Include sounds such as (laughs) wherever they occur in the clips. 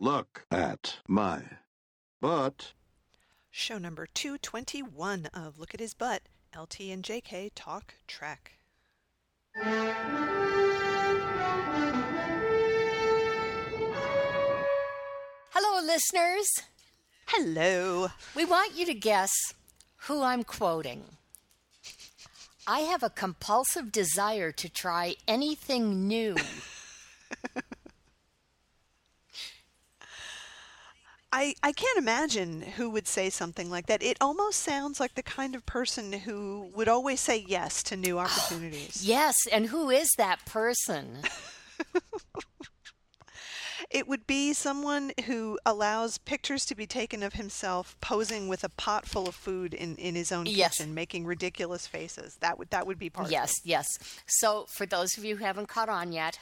Look at my butt. Show number 221 of Look at His Butt. LT and JK talk Trek. Hello, listeners. Hello. We want you to guess who I'm quoting. I have a compulsive desire to try anything new. (laughs) I, I can't imagine who would say something like that. It almost sounds like the kind of person who would always say yes to new opportunities. (gasps) yes, and who is that person? (laughs) It would be someone who allows pictures to be taken of himself posing with a pot full of food in, in his own Yes. kitchen, making ridiculous faces. That would that would be part Yes, yes. So, for those of you who haven't caught on yet,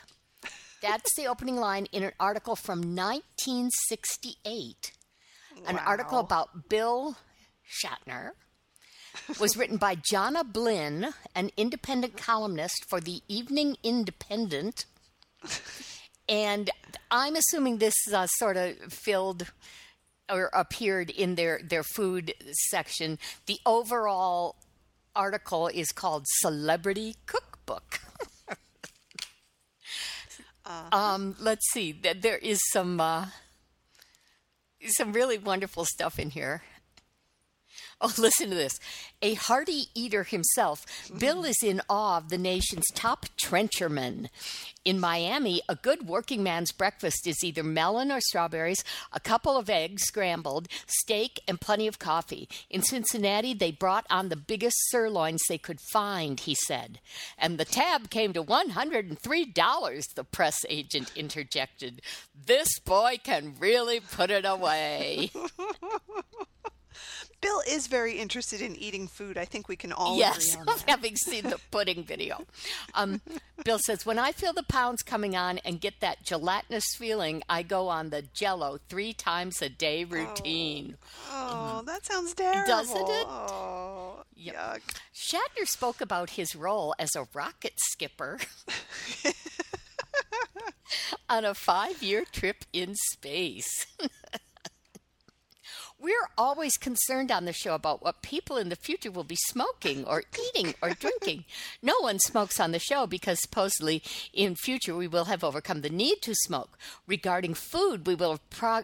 that's the opening line in an article from 1968. An article about Bill Shatner was written by Johna Blinn, an independent columnist for the Evening Independent. And I'm assuming this uh, sort of filled or appeared in their, their food section. The overall article is called Celebrity Cookbook. Um, let's see. Th- There is some uh, some really wonderful stuff in here. (laughs) Oh, listen to this. A hearty eater himself, Bill is in awe of the nation's top trencherman. In Miami, a good working man's breakfast is either melon or strawberries, a couple of eggs scrambled, steak, and plenty of coffee. In Cincinnati, they brought on the biggest sirloins they could find, he said. And the tab came to $103, the press agent interjected. This boy can really put it away. (laughs) Bill is very interested in eating food. I think we can all yes, agree on (laughs) that. having seen the pudding video. Um, Bill says, when I feel the pounds coming on and get that gelatinous feeling, I go on the Jello three times a day routine. Oh, that sounds terrible. Doesn't it? Oh, Yep. yuck. Shatner spoke about his role as a rocket skipper (laughs) (laughs) on a five year trip in space. We're always concerned on the show about what people in the future will be smoking or eating or (laughs) drinking. No one smokes on the show because supposedly in future we will have overcome the need to smoke. Regarding food, we will have pro-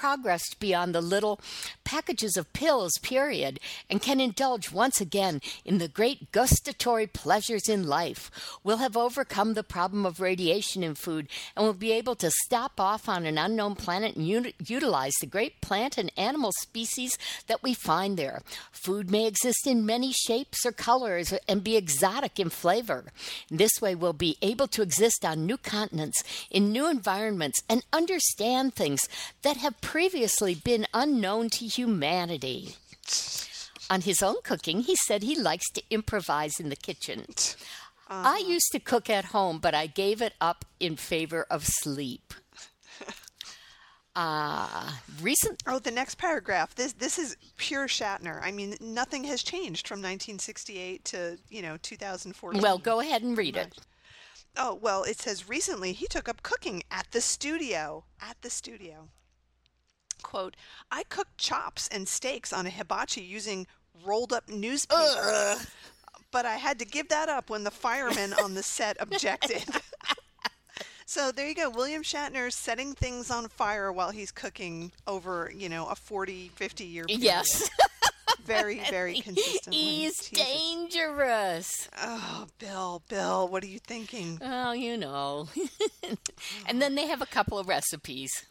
progressed beyond the little packages of pills, period, and can indulge once again in the great gustatory pleasures in life. We'll have overcome the problem of radiation in food and will be able to stop off on an unknown planet and uni- utilize the great plant and animal species that we find there. Food may exist in many shapes or colors and be exotic in flavor. This way, we'll be able to exist on new continents, in new environments, and understand things that have previously been unknown to humanity. On his own cooking, he said he likes to improvise in the kitchen. I used to cook at home, but I gave it up in favor of sleep. (laughs) Uh, recent Oh, the next paragraph. This this is pure Shatner. I mean, nothing has changed from 1968 to you know 2014. well, go ahead and read it. Oh, well, it says recently he took up cooking at the studio. At the studio. Quote, I cooked chops and steaks on a hibachi using rolled up newspaper. But I had to give that up when the firemen on the set objected. (laughs) so there you go. William Shatner setting things on fire while he's cooking over, you know, a 40, 50 year period. Yes. (laughs) Very, very (laughs) consistently. He's Jesus. dangerous. Oh, Bill, Bill, what are you thinking? Oh, you know. and then they have a couple of recipes.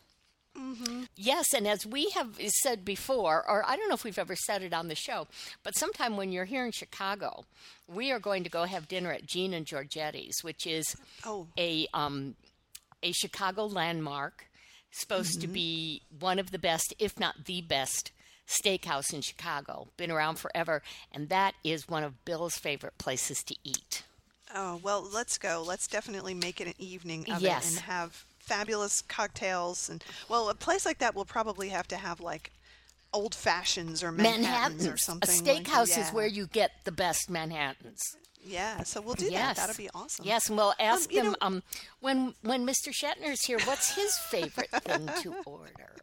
Yes, and as we have said before, or I don't know if we've ever said it on the show, but sometime when you're here in Chicago, we are going to go have dinner at Gene and Georgetti's, which is Oh. a um, a Chicago landmark, supposed to be one of the best, if not the best, steakhouse in Chicago. Been around forever, and that is one of Bill's favorite places to eat. Oh, well, let's go. Let's definitely make it an evening of Yes. it and have fabulous cocktails and well, a place like that will probably have to have like old fashions or Manhattans, Manhattans. or something. A like- steakhouse is where you get the best Manhattans. Yeah, so we'll do Yes. that. That'll be awesome. Yes, and we'll ask you them know- um, when when Mr. Shatner's here, what's his favorite thing to (laughs) order?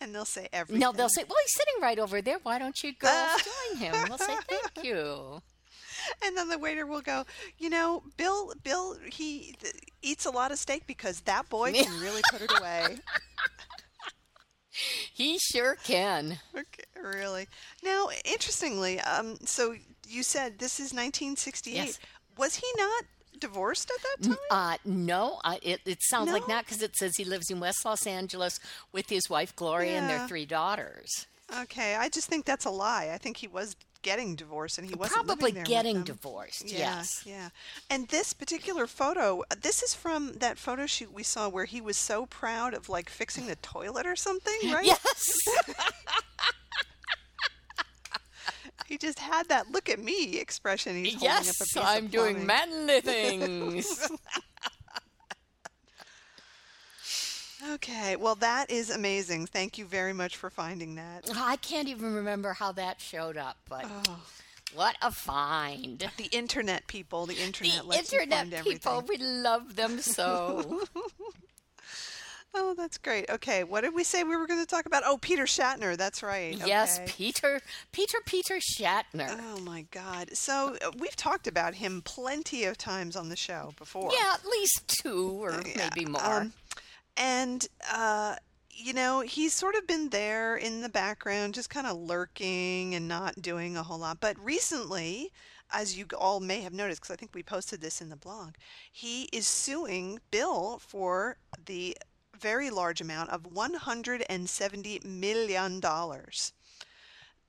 And they'll say everything. No, they'll say, "Well, he's sitting right over there. Why don't you girls join him?" We'll say, "Thank (laughs) you." (laughs) And then the waiter will go, you know, Bill, Bill, he th- eats a lot of steak because that boy can really put it away. (laughs) He sure can. Okay, really. Now, interestingly, um, so you said this is 1968. Yes. Was he not divorced at that time? Uh, no, I, it, it sounds like not because it says he lives in West Los Angeles with his wife Gloria and their three daughters. Okay, I just think that's a lie. I think he was getting divorced and he wasn't Probably living there with getting divorced. Yeah, Yes. Yeah. And this particular photo, this is from that photo shoot we saw where he was so proud of like fixing the toilet or something, (laughs) right? Yes. (laughs) He just had that look at me expression. He's holding up a yes, piece I'm of doing manly (laughs) things. Okay, well that is amazing. Thank you very much for finding that. I can't even remember how that showed up, but Oh. what a find. The internet people, the internet The internet find people, everything. we love them so. (laughs) Oh, that's great. Okay, what did we say we were going to talk about? Oh, Peter Shatner. That's right. Yes, Okay. Peter, Peter, Peter Shatner. Oh my God. So uh, we've talked about him plenty of times on the show before. yeah, at least two or Yeah, maybe more. um, and uh, you know, he's sort of been there in the background, just kind of lurking and not doing a whole lot. But recently, as you all may have noticed, because I think we posted this in the blog, he is suing Bill for the very large amount of $170 million.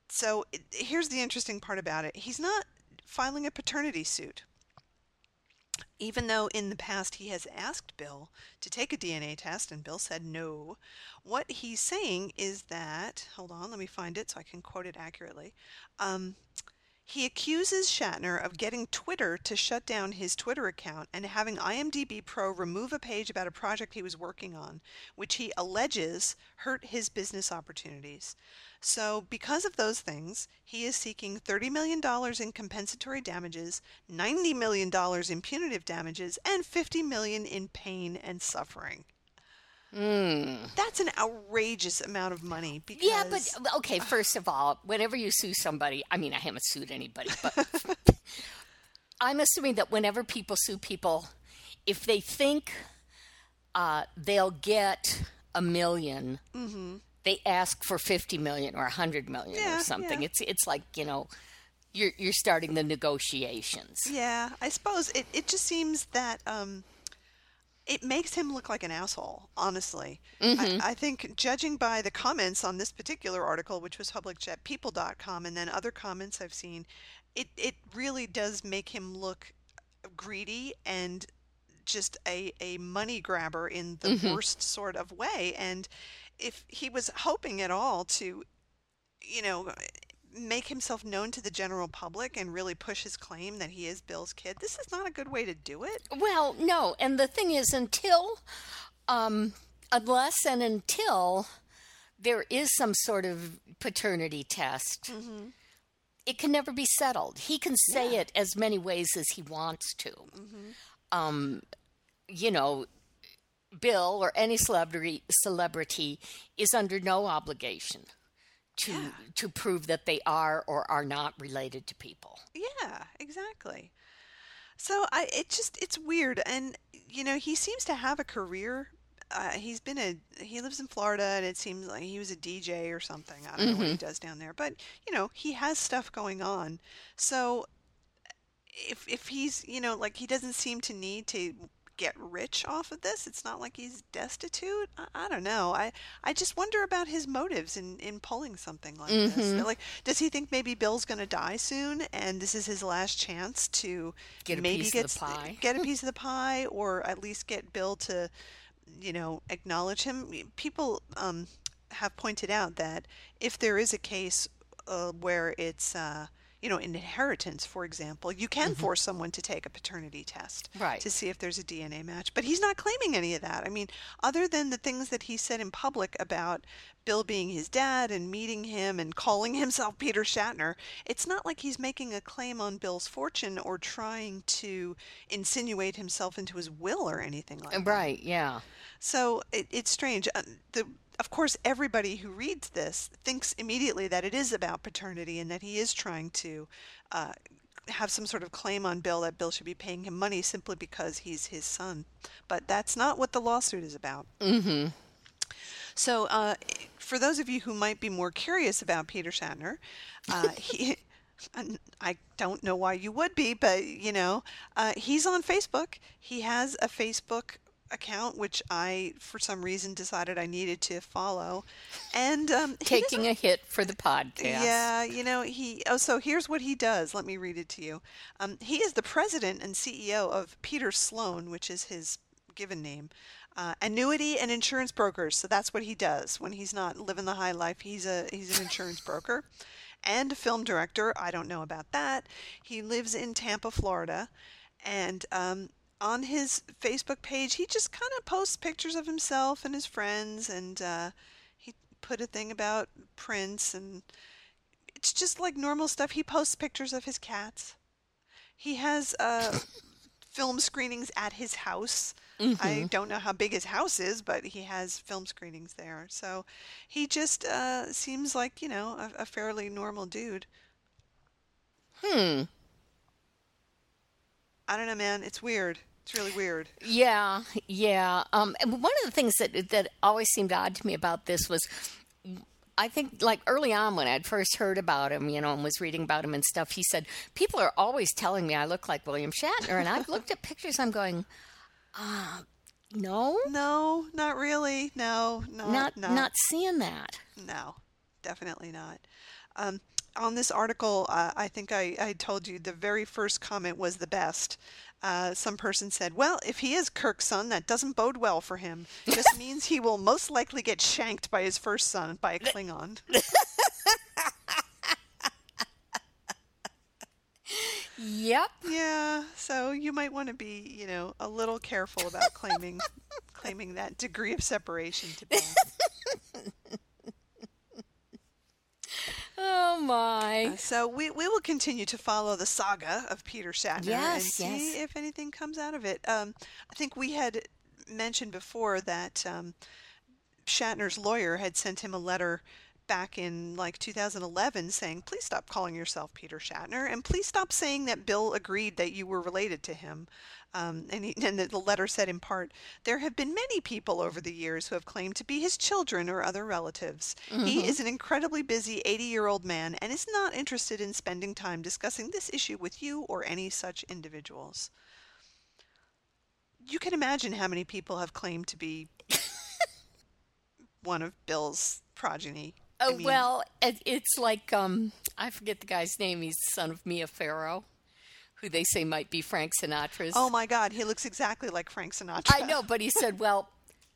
So here's the interesting part about it. He's not filing a paternity suit even though in the past he has asked Bill to take a DNA test and Bill said no, what he's saying is that, hold on, let me find it so I can quote it accurately. Um, he accuses Shatner of getting Twitter to shut down his Twitter account and having IMDb Pro remove a page about a project he was working on, which he alleges hurt his business opportunities. So, because of those things, he is seeking $30 million in compensatory damages, $90 million in punitive damages, and 50 million in pain and suffering. That's an outrageous amount of money because Yeah, but okay. First of all, whenever you sue somebody, I mean, I haven't sued anybody, but (laughs) I'm assuming that whenever people sue people, if they think uh, they'll get a 1000000 they ask for fifty million or a hundred million Mm-hmm. Yeah, or something. yeah. It's it's like you know, you're you're starting the negotiations. Yeah, I suppose it, it just seems that um, it makes him look like an asshole, honestly. I, mm-hmm. I think, judging by the comments on this particular article, which was published at people.com, and then other comments I've seen, it, it really does make him look greedy and just a, a money grabber in the mm-hmm. worst sort of way. And if he was hoping at all to you know, make himself known to the general public and really push his claim that he is Bill's kid, this is not a good way to do it. Well, no, and the thing is, until, um, unless and until there is some sort of paternity test, it can never be settled. He can say it as many ways as he wants to. Um, you know, Bill or any celebrity celebrity is under no obligation to to prove that they are or are not related to people. Yeah, exactly. So I, it just, it's weird, and you know, he seems to have a career. Uh, he's been a, he lives in Florida, and it seems like he was a DJ or something. I don't know what he does down there, but you know, he has stuff going on. So if if he's, you know, like he doesn't seem to need to get rich off of this. It's not like he's destitute. I, I don't know. I I just wonder about his motives in in pulling something like this. Like, does he think maybe Bill's going to die soon, and this is his last chance to Get a maybe piece of get the pie. get a (laughs) piece of the pie, or at least get Bill to, you know, acknowledge him? People um, have pointed out that if there is a case uh, where it's uh, you know, in inheritance, for example, you can force someone to take a paternity test Right. to see if there's a DNA match. But he's not claiming any of that. I mean, other than the things that he said in public about Bill being his dad and meeting him and calling (laughs) himself Peter Shatner, it's not like he's making a claim on Bill's fortune or trying to insinuate himself into his will or anything like that. Right, yeah. So it, it's strange. Uh, the, of course, everybody who reads this thinks immediately that it is about paternity and that he is trying to uh, have some sort of claim on Bill that Bill should be paying him money simply because he's his son. But that's not what the lawsuit is about. Mm-hmm. So, uh, for those of you who might be more curious about Peter Shatner, uh, he. (laughs) I don't know why you would be, but you know, uh, he's on Facebook. He has a Facebook account, which I, for some reason, decided I needed to follow. And um, Taking a hit for the podcast. yeah, you know, he. Oh, so here's what he does. Let me read it to you. Um, he is the president and CEO of Peter Sloan, which is his given name, uh, annuity and insurance brokers. So that's what he does when he's not living the high life. He's a he's an insurance broker and a film director. I don't know about that. He lives in Tampa, Florida, and um, on his Facebook page, he just kind of posts pictures of himself and his friends, and uh, he put a thing about Prince, and it's just like normal stuff. He posts pictures of his cats. He has uh, film screenings at his house. I don't know how big his house is, but he has film screenings there. So he just uh, seems like, you know, a, a fairly normal dude. Hmm. I don't know, man. It's weird. It's really weird. Yeah, yeah. Um, and one of the things that that always seemed odd to me about this was, I think, like early on when I'd first heard about him, you know, and was reading about him and stuff, he said people are always telling me I look like William Shatner, and I've looked at pictures, I'm going, uh, no, No, not really. No, not not no. not seeing that. No, definitely not. Um, on this article, uh, I think I, I told you the very first comment was the best. Uh, some person said, Well, if he is Kirk's son, that doesn't bode well for him. Just (laughs) means he will most likely get shanked by his first son, by a Klingon. Yep. yeah, so you might want to be, you know, a little careful about claiming claiming that degree of separation to Bill. (laughs) Oh my. So we, we will continue to follow the saga of Peter Shatner and see yes. if anything comes out of it. Um, I think we had mentioned before that um, Shatner's lawyer had sent him a letter back in like 2011 saying, please stop calling yourself Peter Shatner and please stop saying that Bill agreed that you were related to him. Um, and, he, and the the letter said in part, there have been many people over the years who have claimed to be his children or other relatives. He is an incredibly busy 80 year old man and is not interested in spending time discussing this issue with you or any such individuals. You can imagine how many people have claimed to be (laughs) one of Bill's progeny. I Oh mean, well, it, it's like um, I forget the guy's name. He's the son of Mia Farrow, who they say might be Frank Sinatra's. Oh my God, he looks exactly like Frank Sinatra. I know, but he said, (laughs) well,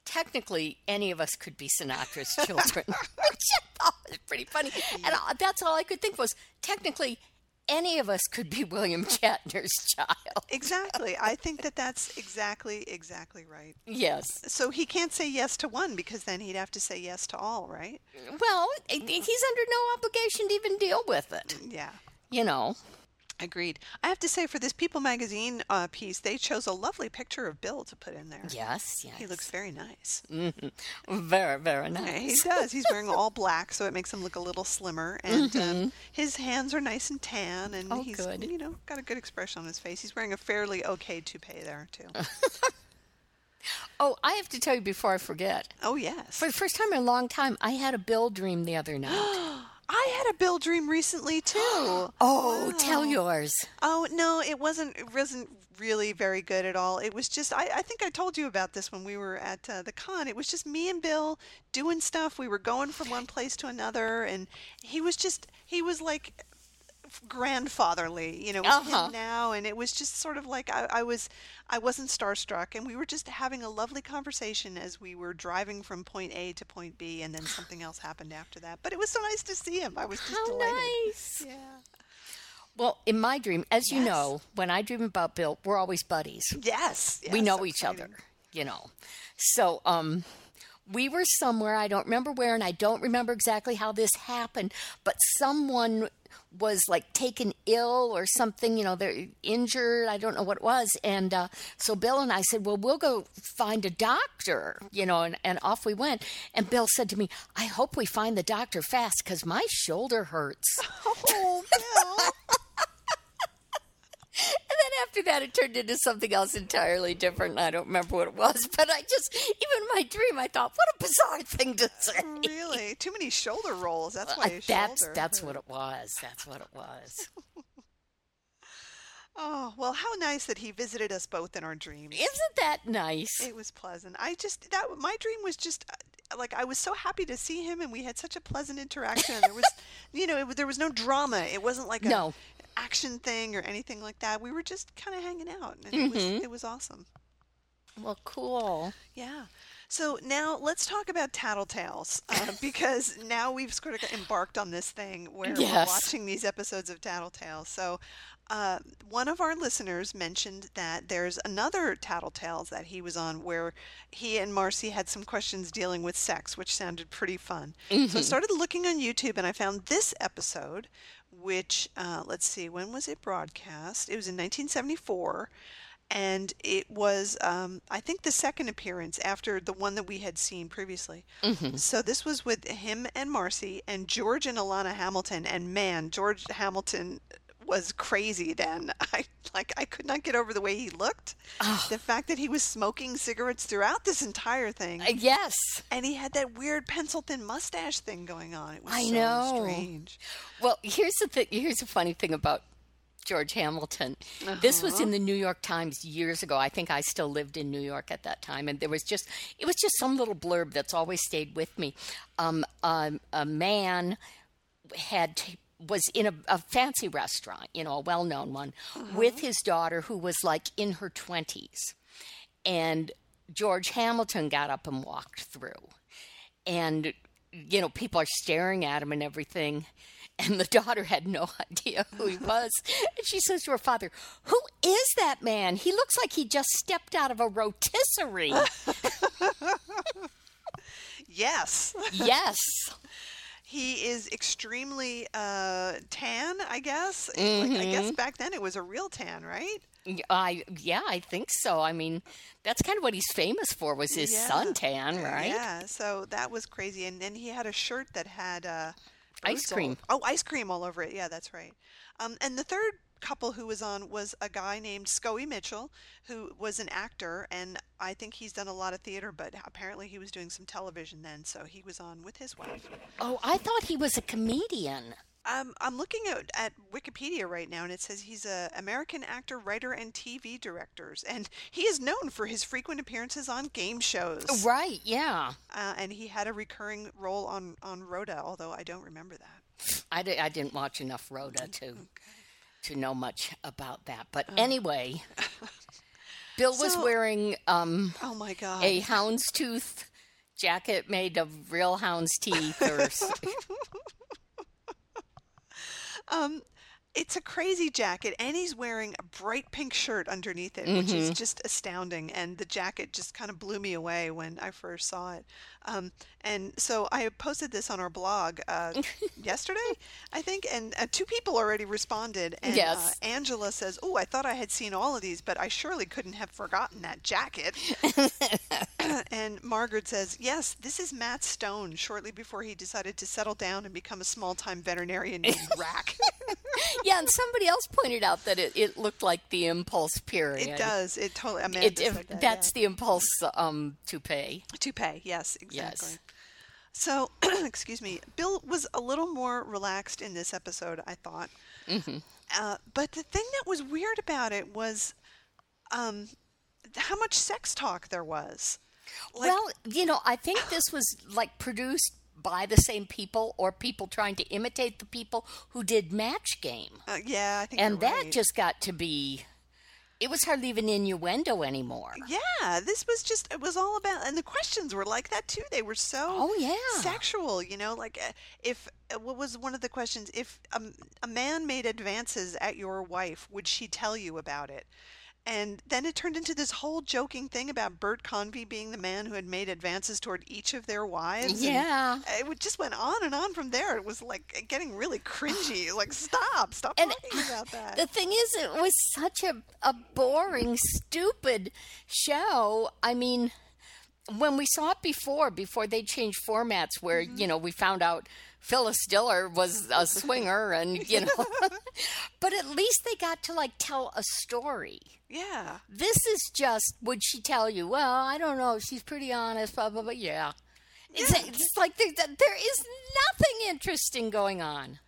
technically, any of us could be Sinatra's children, (laughs) which I thought was pretty funny. And that's all I could think was, technically, any of us could be (laughs) William Shatner's child. Exactly. I think that (laughs) that's exactly, exactly right. Yes. So he can't say yes to one because then he'd have to say yes to all, right? Well, he's under no obligation to even deal with it. Yeah. You know. Agreed. I have to say, for this People magazine uh, piece, they chose a lovely picture of Bill to put in there. Yes, yes. He looks very nice. very, very Yeah, he does. He's wearing (laughs) all black, so it makes him look a little slimmer. And um, his hands are nice and tan, and Mm-hmm. Oh, he's good. you know got a good expression on his face. He's wearing a fairly okay toupee there too. (laughs) Oh, I have to tell you before I forget. oh yes, For the first time in a long time, I had a Bill dream the other night. (gasps) (gasps) (gasps) I had a Bill dream recently too. (gasps) Oh, tell yours. Oh no, it wasn't. It wasn't really very good at all. It was just. I, I think I told you about this when we were at uh, the con. It was just me and Bill doing stuff. We were going from one place to another, and he was just. He was like grandfatherly, you know, Uh-huh. him now, and it was just sort of like I, I was. I wasn't starstruck, and we were just having a lovely conversation as we were driving from point A to point B, and then something else happened after that. But it was so nice to see him. I was just How delighted. nice. Yeah. Well, in my dream, as you know, when I dream about Bill, we're always buddies. Yes, we know so each exciting. other, you know. So, um, we were somewhere, I don't remember where, and I don't remember exactly how this happened, but someone was like taken ill or something, you know, they're injured. I don't know what it was. And uh, so Bill and I said, Well, we'll go find a doctor, you know, and, and off we went. And Bill said to me, I hope we find the doctor fast because my shoulder hurts. (laughs) Oh, Bill. After that, it turned into something else entirely different. I don't remember what it was, but I just, even in my dream, I thought, what a bizarre thing to say. really? Too many shoulder rolls. That's why Uh, that's shoulder that's hurt. what it was. That's what it was. (laughs) Oh, well, how nice that he visited us both in our dreams. Isn't that nice? It was pleasant. I just that my dream was just uh, like I was so happy to see him, and we had such a pleasant interaction. There was, (laughs) you know, it, there was no drama. It wasn't like a No. Action thing or anything like that. We were just kind of hanging out, and it was it was awesome. Well, cool. Yeah. So now let's talk about Tattletales uh, (laughs) because now we've sort of embarked on this thing where we're watching these episodes of Tattletales. So uh, one of our listeners mentioned that there's another Tattletales that he was on where he and Marcy had some questions dealing with sex, which sounded pretty fun. So I started looking on YouTube and I found this episode, which uh, let's see, when was it broadcast? It was in 1974 and it was um, i think the second appearance after the one that we had seen previously so this was with him and marcy and george and alana hamilton and man george hamilton was crazy then (laughs) i like i could not get over the way he looked the fact that he was smoking cigarettes throughout this entire thing Uh, yes. and he had that weird pencil thin mustache thing going on it was I so know. strange Well, here's the thing. Here's a funny thing about George Hamilton. This was in the New York Times years ago. I think I still lived in New York at that time, and there was just it was just some little blurb that's always stayed with me. Um, um, a man had t- was in a, a fancy restaurant, you know, a well-known one, uh-huh. with his daughter who was like in her twenties, and George Hamilton got up and walked through, and you know, people are staring at him and everything. And the (laughs) daughter had no idea who he (laughs) was. And she says to her father, Who is that man? He looks like he just stepped out of a rotisserie. (laughs) yes yes. He is extremely uh, tan, I guess. Like, I guess Mm-hmm. back then it was a real tan, right? I yeah, I think so. I mean, that's kind of what he's famous for was his Yeah. suntan, right? Yeah. So that was crazy. And then he had a shirt that had uh, Ice fruits all- cream. oh, ice cream all over it. Yeah, that's right. Um, and the third couple who was on was a guy named Scoey Mitchell, who was an actor, and I think he's done a lot of theater, but apparently he was doing some television then, so he was on with his wife. Oh, I thought he was a comedian. Um, I'm looking at, at Wikipedia right now, and it says he's a American actor, writer, and TV directors, and he is known for his frequent appearances on game shows. Right, yeah. Uh, and he had a recurring role on on Rhoda, although I don't remember that. I, didn't watch enough Rhoda to to know much about that. But anyway, (laughs) Bill was wearing um, Oh my God! a houndstooth jacket made of real hound's teeth or (laughs) Um, it's a crazy jacket, and he's wearing a bright pink shirt underneath it, which is just astounding. And the jacket just kind of blew me away when I first saw it. Um, and so I posted this on our blog uh, (laughs) yesterday, I think, and uh, two people already responded. And Yes. uh, Angela says, "Oh, I thought I had seen all of these, but I surely couldn't have forgotten that jacket." (laughs) (clears throat) and Margaret says, "Yes, this is Matt Stone. Shortly before he decided to settle down and become a small-time veterinarian named Rack." (laughs) (laughs) yeah. And somebody else pointed out that it, it looked like the impulse period. It does. It totally. Amanda It, that, that's the impulse um, pay. To pay. Yes, exactly. Yes. So, (clears throat) excuse me. Bill was a little more relaxed in this episode, I thought. Mm-hmm. Uh, but the thing that was weird about it was um, how much sex talk there was. Like, well, you know, I think this was like produced by the same people or people trying to imitate the people who did Match Game. uh, yeah, I think and that right. just got to be it was hardly even innuendo anymore. Yeah, this was just, it was all about, and the questions were like that too. They were so Oh, yeah. sexual, you know, like uh, if, uh, what was one of the questions? If a, a man made advances at your wife, would she tell you about it? And then it turned into this whole joking thing about Bert Convy being the man who had made advances toward each of their wives. and Yeah. it just went on and on from there. It was like getting really cringy. (sighs) Like, stop, stop And talking about (sighs) that. The thing is, it was such a, a boring, stupid show. I mean, when we saw it before, before they changed formats, where, Mm-hmm. you know, we found out Phyllis Diller was a swinger and, you know, (laughs) but at least they got to like tell a story. yeah. This is just, would she tell you? Well, I don't know. She's pretty honest, blah, blah, blah. Yeah. It's, it's like there, there is nothing interesting going on.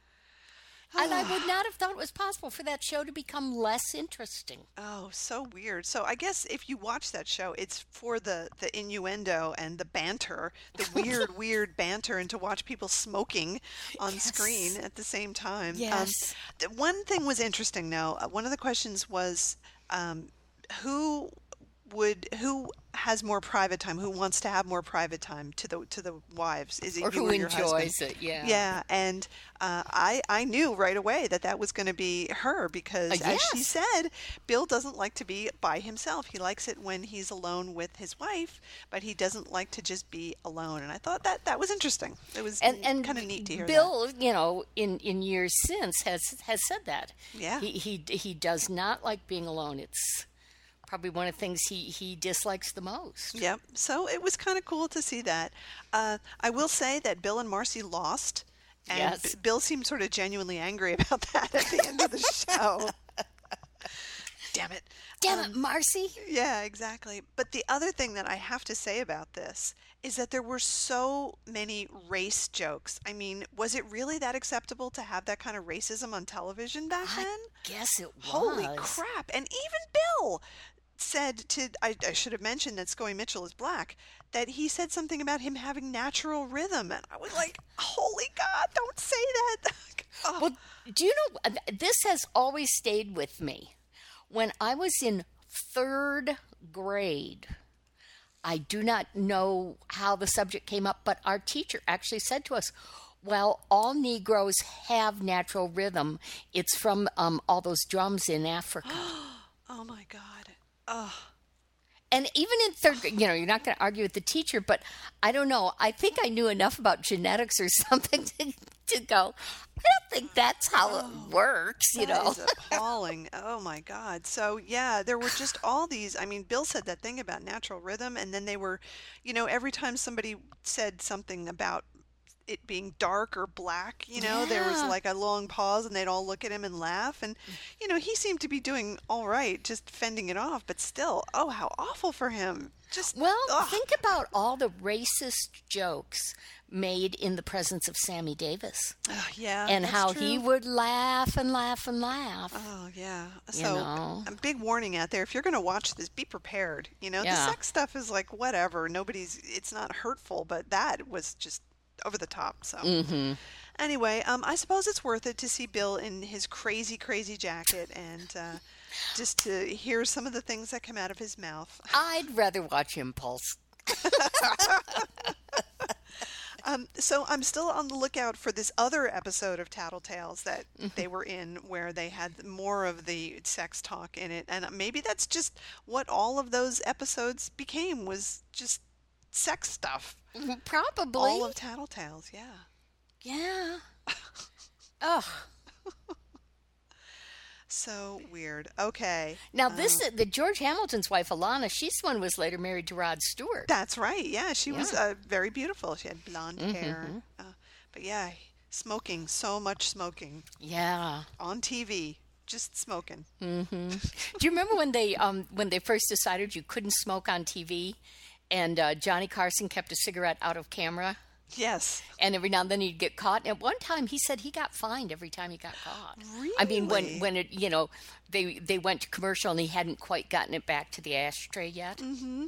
And I would not have thought it was possible for that show to become less interesting. Oh, so weird. So I guess if you watch that show, it's for the the innuendo and the banter, the (laughs) weird, weird banter, and to watch people smoking on screen at the same time. Yes. Um, one thing was interesting, though. Uh, one of the questions was, um, who would who has more private time? Who wants to have more private time to the to the wives? Is it Or you who or your husband? it, yeah. Yeah, and uh, I I knew right away that that was going to be her because, Uh, as she said, Bill doesn't like to be by himself. He likes it when he's alone with his wife, but he doesn't like to just be alone. And I thought that that was interesting. It was And and kind of neat to hear. Bill, you know, in, in years since has has said that. Yeah. He he he does not like being alone. It's probably one of the things he he dislikes the most. Yep. So it was kind of cool to see that. Uh, I will say that Bill and Marcy lost. And Yes. Bill seemed sort of genuinely angry (laughs) about that at the end of the show. (laughs) Damn it. Damn it, Marcy. Yeah, exactly. But the other thing that I have to say about this is that there were so many race jokes. I mean, was it really that acceptable to have that kind of racism on television back then? I guess it was. Holy crap. And even Bill said to, I, I should have mentioned that Scoey Mitchell is black, that he said something about him having natural rhythm. And I was like, holy God, don't say that. (laughs) Oh, Well, do you know uh, this has always stayed with me. When I was in third grade, I do not know how the subject came up, but our teacher actually said to us, well, all Negroes have natural rhythm. It's from um, all those drums in Africa. (gasps) oh my God. Oh. and even in third grade, you know, you're not going to argue with the teacher, but I don't know. I think I knew enough about genetics or (laughs) something to, to go, I don't think that's how it oh, works, you know. appalling. oh my God. So yeah, there were just (sighs) all these. I mean, Bill said that thing about natural rhythm, and then they were, you know, every time somebody said something about it being dark or black, you know, there was like a long pause, and they'd all look at him and laugh, and you know, he seemed to be doing all right, just fending it off, but still, oh, how awful for him. Just Well, ugh. think about all the racist jokes made in the presence of Sammy Davis Ugh, yeah, and how he would laugh and laugh and laugh. Oh yeah. You So know. a big warning out there. If you're going to watch this, be prepared. You know, Yeah. the sex stuff is like whatever. Nobody's. It's not hurtful, but that was just over the top. So. Mm-hmm. Anyway, um, I suppose it's worth it to see Bill in his crazy, crazy jacket and uh, just to hear some of the things that come out of his mouth. (laughs) I'd rather watch Impulse. (laughs) Um, so I'm still on the lookout for this other episode of Tattletales that they were in, where they had more of the sex talk in it, and maybe that's just what all of those episodes became was just sex stuff. Probably. All of Tattletales, yeah. yeah. (laughs) Ugh. So weird. Okay, Now this the George Hamilton's wife Alana. She's the one who was later married to Rod Stewart. that's right. Yeah, she was uh, very beautiful. She had blonde hair, uh, but yeah, smoking so much smoking Yeah. on TV, just smoking. Mm-hmm. Do you remember when they um when they first decided you couldn't smoke on TV, and uh, Johnny Carson kept a cigarette out of camera, Yes. and every now and then he'd get caught. And at one time, he said he got fined every time he got caught. Really? I mean, when when it you know they they went to commercial and he hadn't quite gotten it back to the ashtray yet, mm-hmm,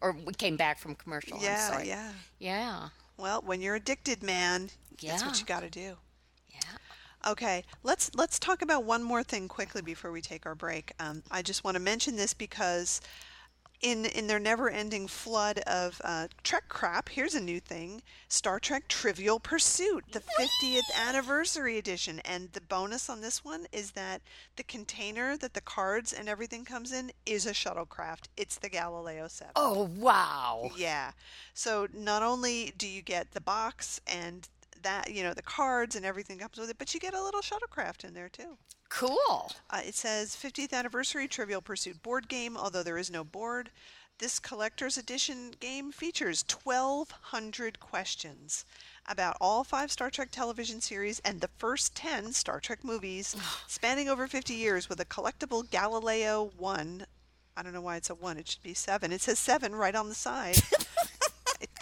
or we came back from commercial. I'm Yeah, sorry. yeah. yeah, Well, when you're addicted, man, that's what you got to do. yeah. Okay, let's let's talk about one more thing quickly before we take our break. Um, I just want to mention this because in in their never-ending flood of uh, Trek crap, here's a new thing: Star Trek Trivial Pursuit, the 50th anniversary edition. And the bonus on this one is that the container that the cards and everything comes in is a shuttlecraft. It's the Galileo 7. Oh, wow. Yeah. So not only do you get the box and that, you know, the cards and everything comes with it, but you get a little shuttlecraft in there too. Cool. Uh, it says 50th anniversary Trivial Pursuit board game, although there is no board. This collector's edition game features 1,200 questions about all five Star Trek television series and the first 10 Star Trek movies, (sighs) spanning over 50 years with a collectible Galileo 1. I don't know why it's a 1, it should be 7. It says 7 right on the side. (laughs)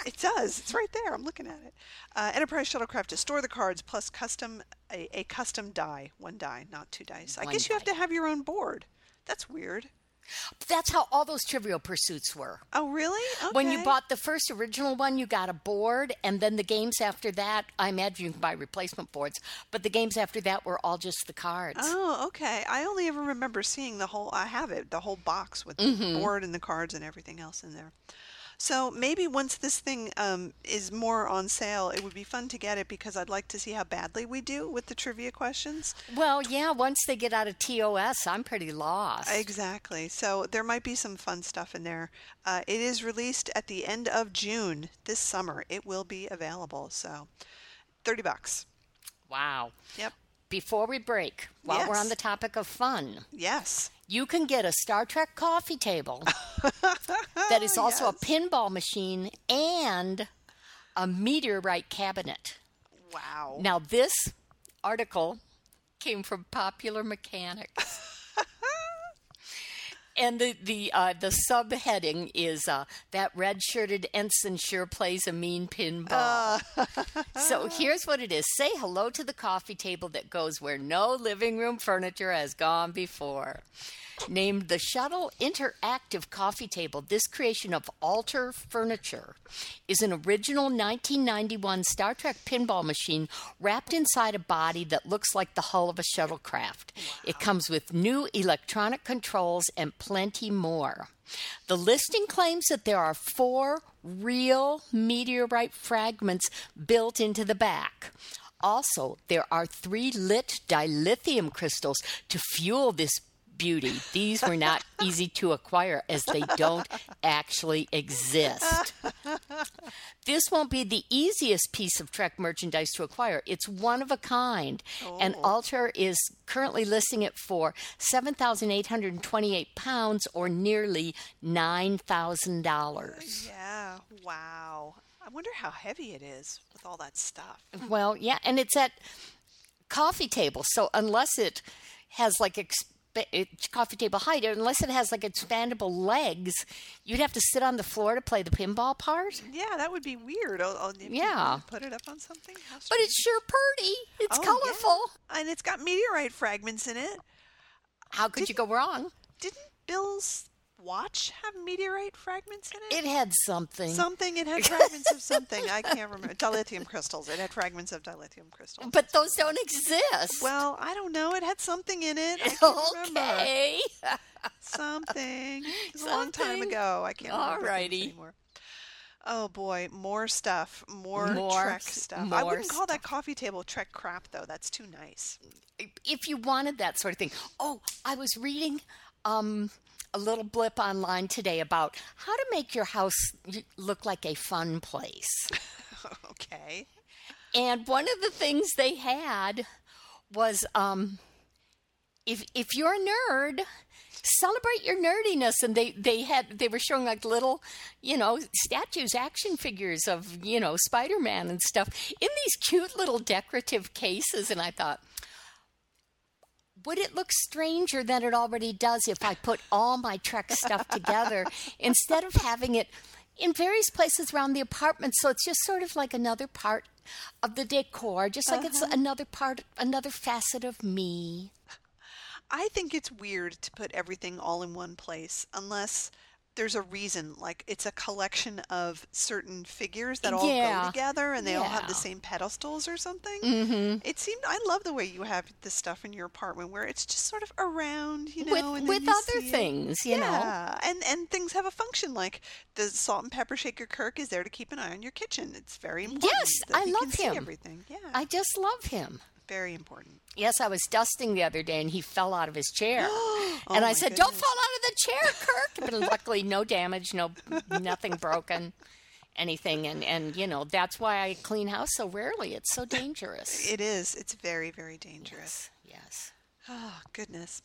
It, does. It's right there. I'm looking at it. Uh, Enterprise shuttlecraft to store the cards plus custom a, a custom die, one die, not two dice. I guess you have to have your own board. That's weird. That's how all those trivial pursuits were. Oh, really? Okay. When you bought the first original one, you got a board, and then the games after that, I imagine you can buy replacement boards, but the games after that were all just the cards. Oh, okay. I only ever remember seeing the whole. I have it, the whole box with Mm-hmm. the board and the cards and everything else in there. So maybe once this thing um, is more on sale, it would be fun to get it because I'd like to see how badly we do with the trivia questions. Well, yeah, once they get out of TOS, I'm pretty lost. Exactly. So there might be some fun stuff in there. Uh, it is released at the end of June this summer. It will be available. So, thirty bucks. wow. Yep. Before we break, while we're on the topic of fun, Yes. you can get a Star Trek coffee table (laughs) that is (laughs) also Yes. a pinball machine and a meteorite cabinet. Wow. Now, this article came from Popular Mechanics. And the the uh, the subheading is uh, that red shirted ensign sure plays a mean pinball. so here's what it is: say hello to the coffee table that goes where no living room furniture has gone before. Named the Shuttle Interactive Coffee Table, this creation of Alter Furniture is an original 1991 Star Trek pinball machine wrapped inside a body that looks like the hull of a shuttlecraft. It comes with new electronic controls and plenty more. The listing claims that there are four real meteorite fragments built into the back. Also, there are three lit dilithium crystals to fuel this beauty. These were not (laughs) easy to acquire as they don't actually exist. This won't be the easiest piece of Trek merchandise to acquire. It's one of a kind, and oh. Alter is currently listing it for seven thousand eight hundred twenty-eight pounds, or nearly nine thousand dollars. Oh, yeah. Wow. I wonder how heavy it is with all that stuff. Well, yeah, and it's at coffee table, so unless it has like Eh, coffee table height, unless it has like expandable legs, you'd have to sit on the floor to play the pinball part. Yeah, that would be weird. Oh, oh, if you Yeah. Put it up on something. But it's sure pretty. It's Oh, yeah. colorful. And it's got meteorite fragments in it. How could you go wrong? Didn't Bill's watch have meteorite fragments in it? It had something. Something. It had fragments of something. I can't remember. Dilithium crystals. It had fragments of dilithium crystals. but those don't exist. Well, I don't know. It had something in it. I can't remember. okay. Something. It was a long time ago. I can't remember Alrighty. anymore. Oh boy, more stuff, more, More Trek stuff. I wouldn't call that coffee table Trek crap though. That's too nice. if you wanted that sort of thing. Oh, I was reading um, a little blip online today about how to make your house look like a fun place. (laughs) okay. And one of the things they had was um, if if you're a nerd, celebrate your nerdiness. And they they had they were showing like little, you know, statues, action figures of you know Spider Man and stuff in these cute little decorative cases. And I thought. Would it look stranger than it already does if I put all my Trek stuff together (laughs) instead of having it in various places around the apartment? So it's just sort of like another part of the decor, just like it's uh-huh. another part, another facet of me. I think it's weird to put everything all in one place unless there's a reason. Like it's a collection of certain figures that all Yeah. go together, and they all have the same pedestals or something. Mm-hmm. It seemed I love the way you have this stuff in your apartment where it's just sort of around, you know, With with you other see it. things, you know. Yeah, and and things have a function. Like the salt and pepper shaker Kirk is there to keep an eye on your kitchen. It's very important. Yes, I love him. everything. Yeah, I just love him. Very important. Yes, I was dusting the other day and he fell out of his chair. (gasps) and Oh, I my said, Don't fall out of the chair, Kirk. But (laughs) luckily, no damage, no nothing broken, anything. And, and, you know, that's why I clean house so rarely. It's so dangerous. (laughs) It is. It's very very dangerous. Yes. Oh goodness.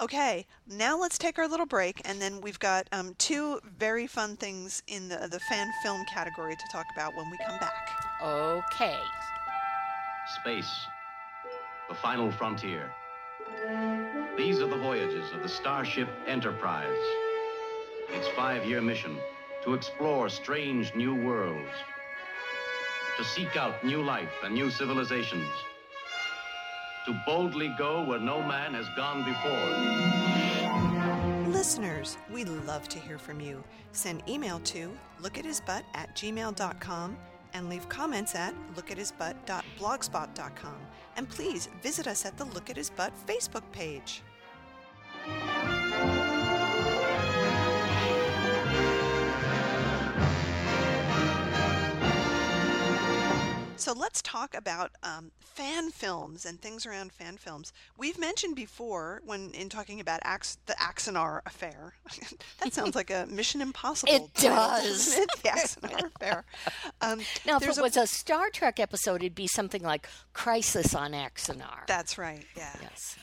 Okay, now let's take our little break, and then we've got um, two very fun things in the the fan film category to talk about when we come back. Okay. Space, the final frontier. These are the voyages of the Starship Enterprise. Its five year mission to explore strange new worlds, to seek out new life and new civilizations, to boldly go where no man has gone before. Listeners, we love to hear from you. Send email to lookathisbutt at gmail.com and leave comments at lookathisbutt.blogspot.com. And please visit us at the Look at His Butt Facebook page. So let's talk about um, fan films and things around fan films. We've mentioned before when in talking about Ax- the Axanar affair. (laughs) that sounds like a (laughs) Mission Impossible. It title, does. it? (laughs) The Axanar affair. Um, Now, if it was a Star Trek episode, it'd be something like Crisis on Axanar. That's right. Yeah. yes.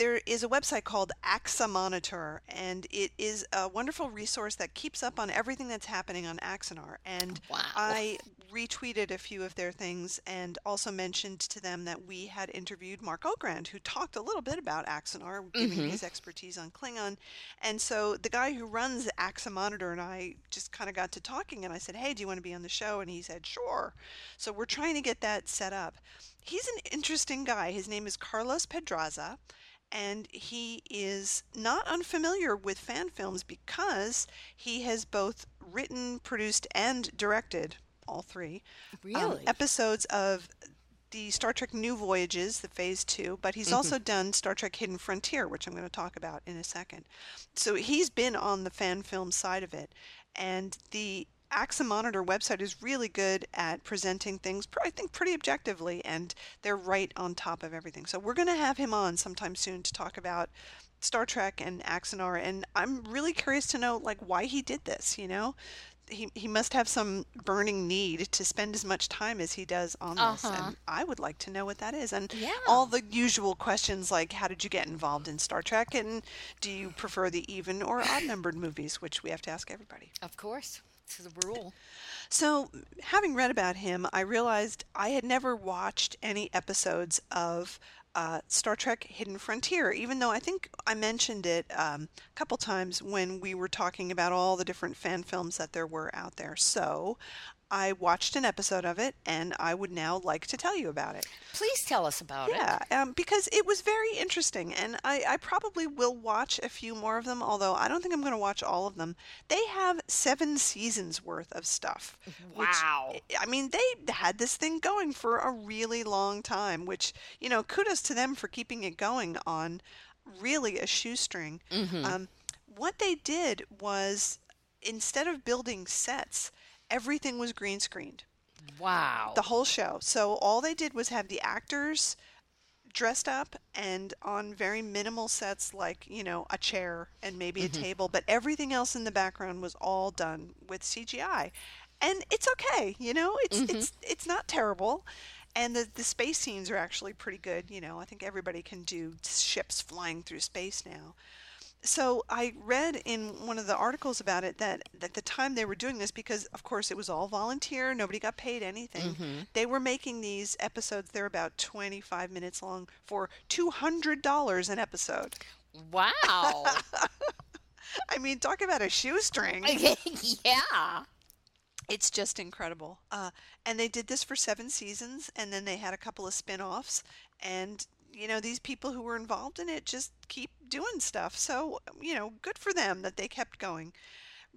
There is a website called AXA Monitor, and it is a wonderful resource that keeps up on everything that's happening on Axanar. And Wow. I retweeted a few of their things and also mentioned to them that we had interviewed Marc Okrand, who talked a little bit about Axanar, giving mm-hmm. his expertise on Klingon. And so the guy who runs AXA Monitor and I just kind of got to talking, and I said, Hey, do you want to be on the show? And he said, Sure. So we're trying to get that set up. He's an interesting guy. His name is Carlos Pedraza and he is not unfamiliar with fan films because he has both written, produced, and directed all three um, episodes of the Star Trek New Voyages, the Phase Two. But he's also done Star Trek Hidden Frontier, which I'm going to talk about in a second. So he's been on the fan film side of it, and the AXA Monitor website is really good at presenting things, I think, pretty objectively, and they're right on top of everything. So we're going to have him on sometime soon to talk about Star Trek and Axanar, and I'm really curious to know like why he did this. You know, he he must have some burning need to spend as much time as he does on this, Uh-huh. and I would like to know what that is. And Yeah. all the usual questions like how did you get involved in Star Trek, and do you prefer the even or odd numbered movies, which we have to ask everybody. Of course. It's the rule. So, having read about him, I realized I had never watched any episodes of uh, Star Trek Hidden Frontier, even though I think I mentioned it um, a couple times when we were talking about all the different fan films that there were out there. So, I watched an episode of it, and I would now like to tell you about it. Please tell us about it. Yeah, um, because it was very interesting, and I, I probably will watch a few more of them, although I don't think I'm going to watch all of them. They have seven seasons worth of stuff. which- Wow. I mean, they had this thing going for a really long time, which, you know, kudos to them for keeping it going on really a shoestring. Um, what they did was instead of building sets, everything was green screened Wow. the whole show. So all they did was have the actors dressed up and on very minimal sets like, you know, a chair and maybe a mm-hmm. table, but everything else in the background was all done with CGI. And it's okay, you know? It's mm-hmm. it's it's not terrible. And the the space scenes are actually pretty good, you know. I think everybody can do ships flying through space now. So I read in one of the articles about it that at the time they were doing this, because of course it was all volunteer, nobody got paid anything. They were making these episodes. They're about 25 minutes long for $200 an episode. wow. (laughs) I mean, talk about a shoestring. (laughs) yeah. It's just incredible. Uh, and they did this for seven seasons, and then they had a couple of spin offs. And you know, these people who were involved in it just keep doing stuff. So, you know, good for them that they kept going.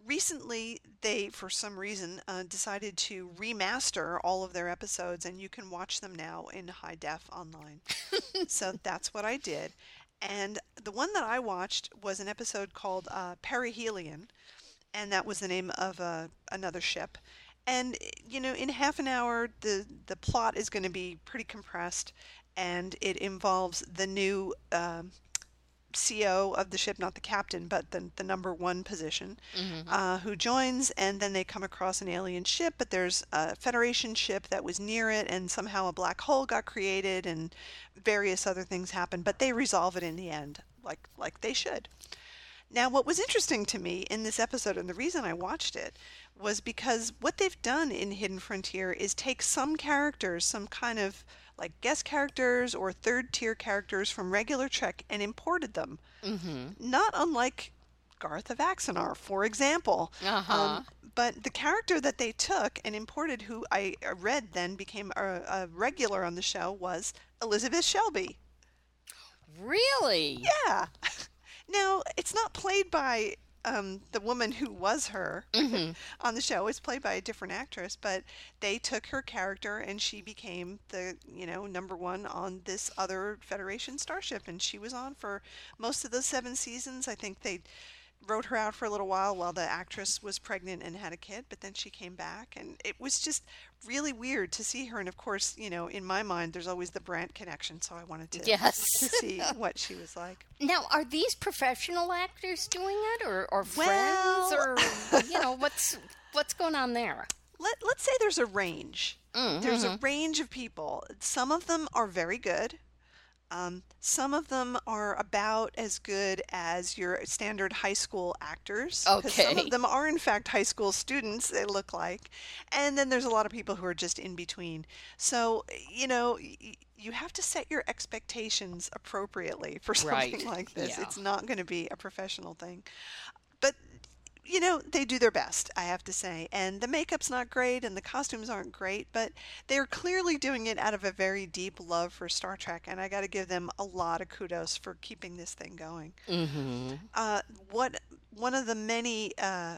Recently, they, for some reason, uh, decided to remaster all of their episodes, and you can watch them now in high def online. so (laughs) that's what I did. And the one that I watched was an episode called uh, Perihelion, and that was the name of uh, another ship. And you know, in half an hour, the the plot is going to be pretty compressed, and it involves the new um, CO of the ship, not the captain, but the, the number one position, uh, who joins, and then they come across an alien ship, but there's a Federation ship that was near it, and somehow a black hole got created, and various other things happen, but they resolve it in the end, like like they should. Now, what was interesting to me in this episode, and the reason I watched it, was because what they've done in Hidden Frontier is take some characters, some kind of like guest characters or third tier characters from regular Trek and imported them. Mm-hmm. Not unlike Garth of Axanar, for example. Uh-huh. Um, but the character that they took and imported, who I read then became a, a regular on the show, was Elizabeth Shelby. Really? Yeah. (laughs) Now, it's not played by um, the woman who was her (laughs) on the show. It's played by a different actress, but they took her character and she became the, you know, number one on this other Federation starship. And she was on for most of the seven seasons. I think they wrote her out for a little while while the actress was pregnant and had a kid, but then she came back. And it was just really weird to see her. And of course, you know, in my mind, there's always the Brant connection. So I wanted to, Yes. (laughs) to see what she was like. Now, are these professional actors doing it, or, or Well- friends, or (laughs) you know what's what's going on there? let, let's say there's a range. Mm, there's a mm-hmm. range of people. Some of them are very good. Um, some of them are about as good as your standard high school actors. 'cause Some of them are, in fact, high school students, they look like. And then there's a lot of people who are just in between. So, you know, y- you have to set your expectations appropriately for (laughs) something Right. like this. Yeah. It's not going to be a professional thing. But you know, they do their best, I have to say. And the makeup's not great and the costumes aren't great, but they're clearly doing it out of a very deep love for Star Trek. And I got to give them a lot of kudos for keeping this thing going. Mm-hmm. Uh, what one of the many uh,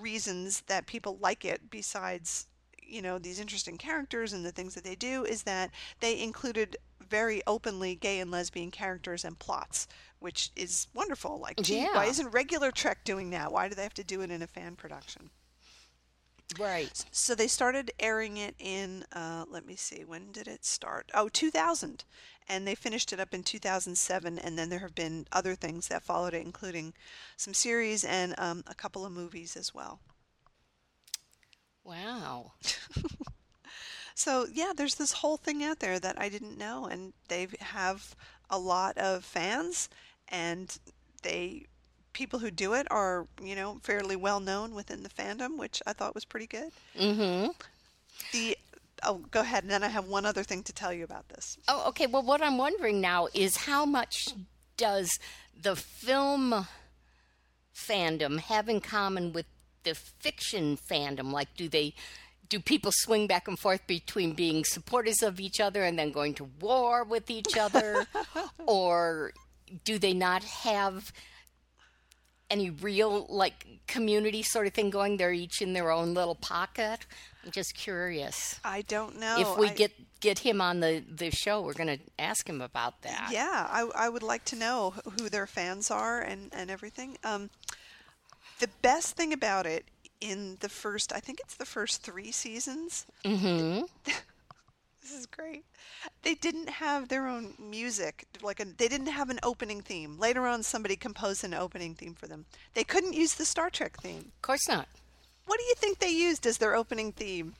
reasons that people like it, besides you know these interesting characters and the things that they do, is that they included very openly gay and lesbian characters and plots, which is wonderful. Like, gee, why isn't regular Trek doing that? Why do they have to do it in a fan production? Right. So they started airing it in, uh, let me see, when did it start? Oh, 2000. And they finished it up in 2007. And then there have been other things that followed it, including some series and um, a couple of movies as well. Wow. (laughs) So yeah, there's this whole thing out there that I didn't know, and they have a lot of fans, and they people who do it are you know fairly well known within the fandom, which I thought was pretty good. Mm-hmm. The oh, go ahead, and then I have one other thing to tell you about this. Oh, okay. Well, what I'm wondering now is how much does the film fandom have in common with the fiction fandom? Like, do they do people swing back and forth between being supporters of each other and then going to war with each other, (laughs) or do they not have any real like community sort of thing going? They're each in their own little pocket. I'm just curious. I don't know if we I- get get him on the the show, we're going to ask him about that. Yeah, I, I would like to know who their fans are and, and everything. Um, the best thing about it in the first, I think it's the first three seasons. Mm-hmm. (laughs) This is great. They didn't have their own music, like a, they didn't have an opening theme. Later on, somebody composed an opening theme for them. They couldn't use the Star Trek theme. Of course not. What do you think they used as their opening theme?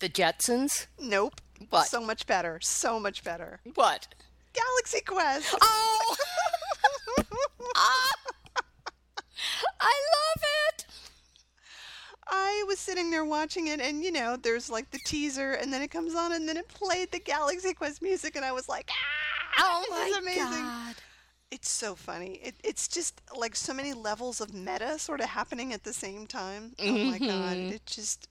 The Jetsons. Nope. What? So much better. So much better. What? Galaxy Quest. Oh, (laughs) ah! I love it. I was sitting there watching it, and you know, there's like the teaser, and then it comes on, and then it played the Galaxy Quest music, and I was like, ah, Oh this my is amazing. god. It's so funny. It, it's just like so many levels of meta sort of happening at the same time. Oh my god, it just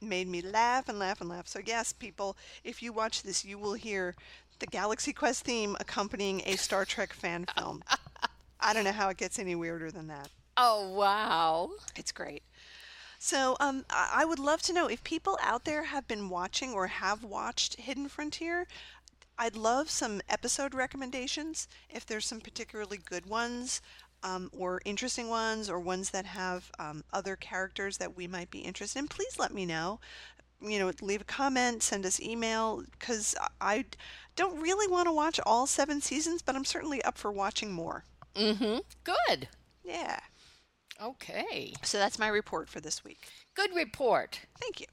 made me laugh and laugh and laugh. So yes, people, if you watch this, you will hear the Galaxy Quest theme accompanying a Star Trek fan film. (laughs) I don't know how it gets any weirder than that. Oh, wow. It's great. So, um, I would love to know if people out there have been watching or have watched Hidden Frontier. I'd love some episode recommendations if there's some particularly good ones, um, or interesting ones, or ones that have um, other characters that we might be interested in. Please let me know. You know, leave a comment, send us email, because I don't really want to watch all seven seasons, but I'm certainly up for watching more. Mm-hmm. Good. Yeah. Okay. So that's my report for this week. Good report. Thank you.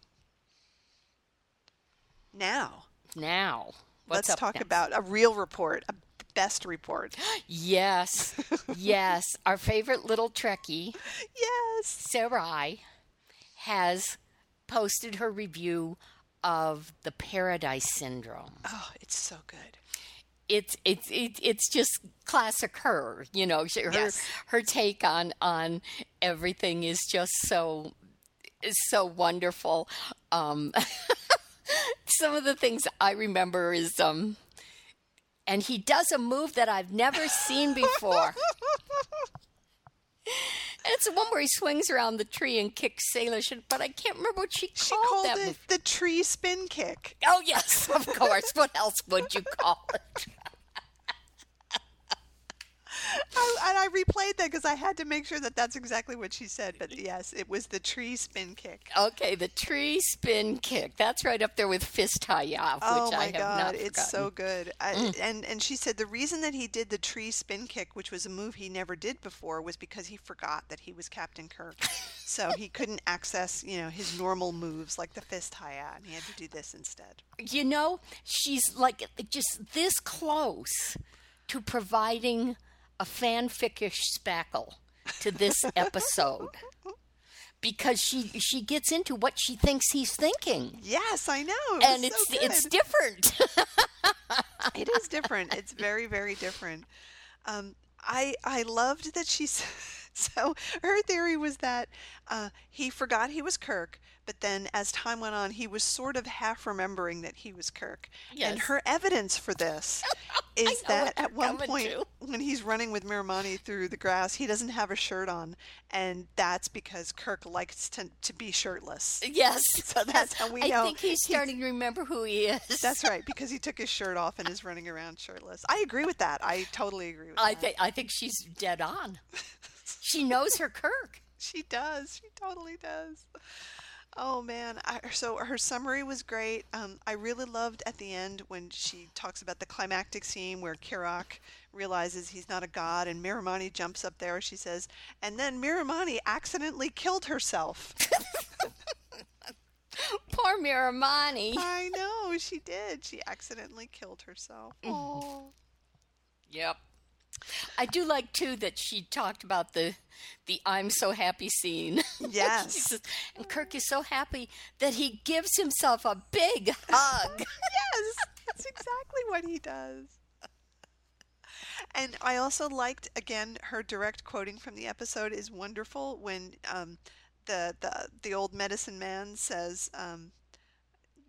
Now, Now, let's up talk next? about a real report, a best report. (gasps) Yes, (laughs) yes. Our favorite little Trekkie, yes. Sarai, has posted her review of the Paradise Syndrome. Oh, it's so good. It's it's it's it's just classic her. You know, she, her Yes. her take on on everything is just so is so wonderful. Um, (laughs) some of the things I remember is um, and he does a move that I've never seen before. (laughs) It's the one where he swings around the tree and kicks Salish, but I can't remember what she called She called, that it the tree spin kick. Oh yes, of course. what else would you call it? (laughs) I, and I replayed that because I had to make sure that that's exactly what she said. But yes, it was the tree spin kick. Okay, the tree spin kick. That's right up there with fist high off, which Oh I my have god, not it's so good. I, mm. and and she said the reason that he did the tree spin kick, which was a move he never did before, was because he forgot that he was Captain Kirk. so he couldn't access, you know, his normal moves like the fist high out, and he had to do this instead. You know, she's like just this close to providing a fanficish spackle to this (laughs) episode. Because she she gets into what she thinks he's thinking. Yes, I know. It And it's so it's different. (laughs) it is different. It's very, very different. Um, I I loved that she. (laughs) (laughs) So her theory was that uh, he forgot he was Kirk, but then as time went on, he was sort of half remembering that he was Kirk. And her evidence for this (laughs) is that at one point to. when he's running with Miramanee through the grass, he doesn't have a shirt on, and that's because Kirk likes to to be shirtless. yes. (laughs) So that's how we I know I think he's starting to remember who he is. That's right, because he took his shirt off and is running around shirtless. I agree with that. I totally agree with I that. think I think she's dead on. She knows her Kirk. (laughs) She does. She totally does. Oh man! I, so her summary was great. Um, I really loved at the end when she talks about the climactic scene where Kirok realizes he's not a god, and Miramanee jumps up there. She says, and then Miramanee accidentally killed herself. (laughs) Poor Miramanee. I know she did. She accidentally killed herself. Oh. Yep. I do like too that she talked about the the I'm so happy scene. (laughs) Yes. Says, and Kirk is so happy that he gives himself a big hug. (laughs) yes, that's exactly what he does. And I also liked again her direct quoting from the episode is wonderful when um, the the the old medicine man says, um,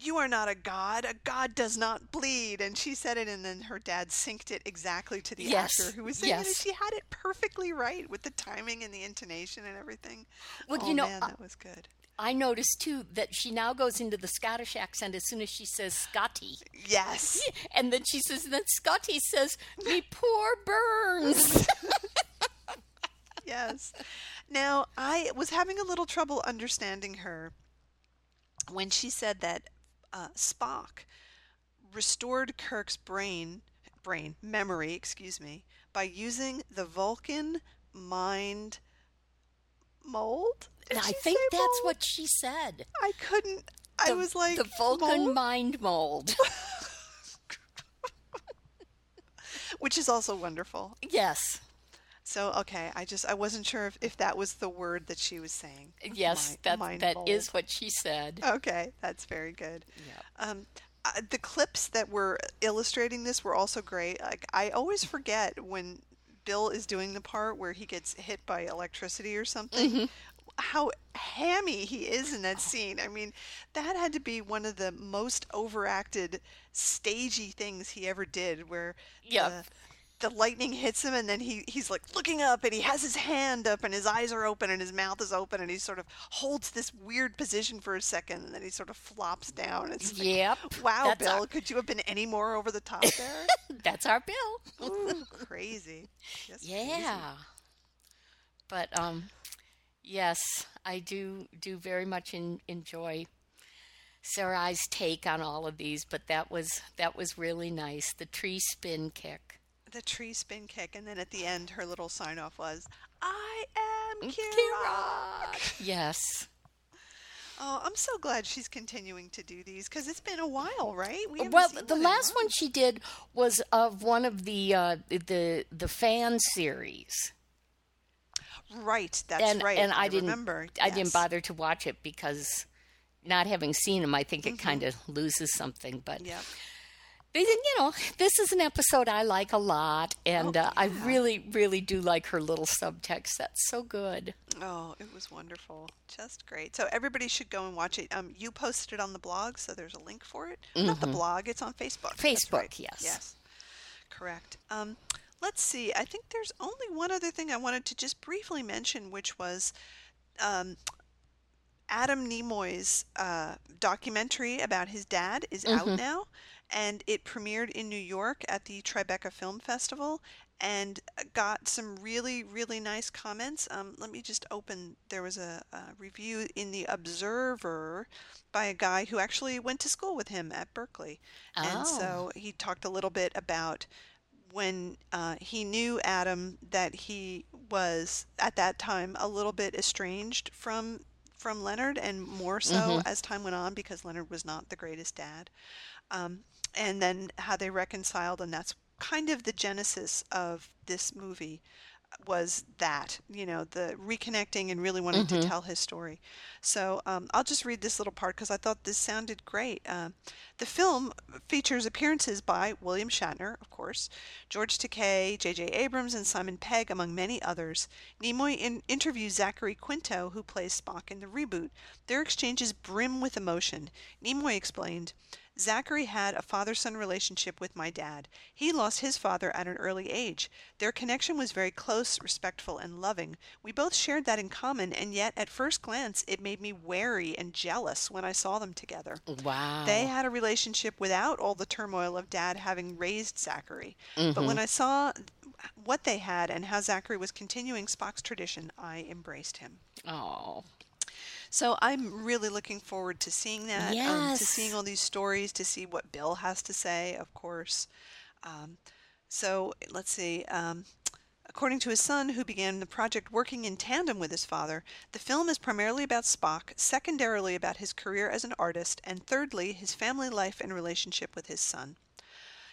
"You are not a god. A god does not bleed." And she said it, and then her dad synced it exactly to the Yes, actor who was saying it. and. She had it perfectly right with the timing and the intonation and everything. Well, oh you know, man, I- that was good. I noticed too that she now goes into the Scottish accent as soon as she says Scotty. Yes. (laughs) And then she says, and then Scotty says, me poor Burns. (laughs) yes. Now, I was having a little trouble understanding her when she said that uh, Spock restored Kirk's brain, brain memory, excuse me, by using the Vulcan mind mold. I think that's mold? what she said. I couldn't. I was like the Vulcan mold? mind mold. (laughs) (laughs) which is also wonderful. yes. So okay, I just I wasn't sure if, if that was the word that she was saying. Yes, Mi- that that mold. is what she said. Okay, that's very good. Yeah. Um, uh, the clips that were illustrating this were also great. Like I always forget when Bill is doing the part where he gets hit by electricity or something. how hammy he is in that scene. I mean, that had to be one of the most overacted, stagey things he ever did, where Yeah. the, the lightning hits him and then he, he's like looking up and he has his hand up and his eyes are open and his mouth is open and he sort of holds this weird position for a second and then he sort of flops down. It's like, Yep. wow, Bill, our- could you have been any more over the top (laughs) there? That's our bill. Ooh, crazy. Crazy. Yeah. But um yes, I do do very much in, enjoy Sarai's take on all of these, but that was that was really nice. The tree spin kick. The tree spin kick, and then at the end, her little sign off was, I am Kira. Kira. (laughs) Yes. Oh, I'm so glad she's continuing to do these because it's been a while, right? We Well, the last one she did was of one of the uh, the the fan series, Right, that's and right. and I, didn't remember. I didn't bother to watch it because not having seen them, I think it kind of loses something. But Mm-hmm. Yep. They you know, this is an episode I like a lot, and Oh, uh, I really, really do like her little subtext. That's so good. Oh, it was wonderful. Just great. So everybody should go and watch it. Um, you posted it on the blog, so there's a link for it. Not the blog, it's on Facebook. Mm-hmm. Facebook, right. yes. Yes. Correct. Um, let's see. I think there's only one other thing I wanted to just briefly mention, which was um, Adam Nimoy's uh, documentary about his dad is out now, and it premiered in New York at the Tribeca Film Festival and got some really, really nice comments. Um, let me just open. There was a, a review in the Observer by a guy who actually went to school with him at Berkeley, and so he talked a little bit about when uh, he knew Adam that he was at that time a little bit estranged from from Leonard, and more so as time went on because Leonard was not the greatest dad. Um, and then how they reconciled, and that's kind of the genesis of this movie was that you know the reconnecting and really wanting to tell his story. So um, i'll just read this little part because i thought this sounded great. Uh, the film features appearances by william shatner of course george takei j.j abrams and simon pegg among many others. Nimoy in- interviews zachary quinto who plays spock in the reboot. Their exchanges brim with emotion. Nimoy explained Zachary had a father son relationship with my dad. He lost his father at an early age. Their connection was very close, respectful, and loving. We both shared that in common, and yet at first glance it made me wary and jealous when I saw them together. Wow. They had a relationship without all the turmoil of dad having raised Zachary. But Mm-hmm. when I saw what they had and how Zachary was continuing Spock's tradition, I embraced him. oh. So I'm really looking forward to seeing that, um, to Yes. seeing all these stories, to see what Bill has to say, of course. Um, so let's see. Um, according to his son, who began the project working in tandem with his father, the film is primarily about Spock, secondarily about his career as an artist, and thirdly, his family life and relationship with his son.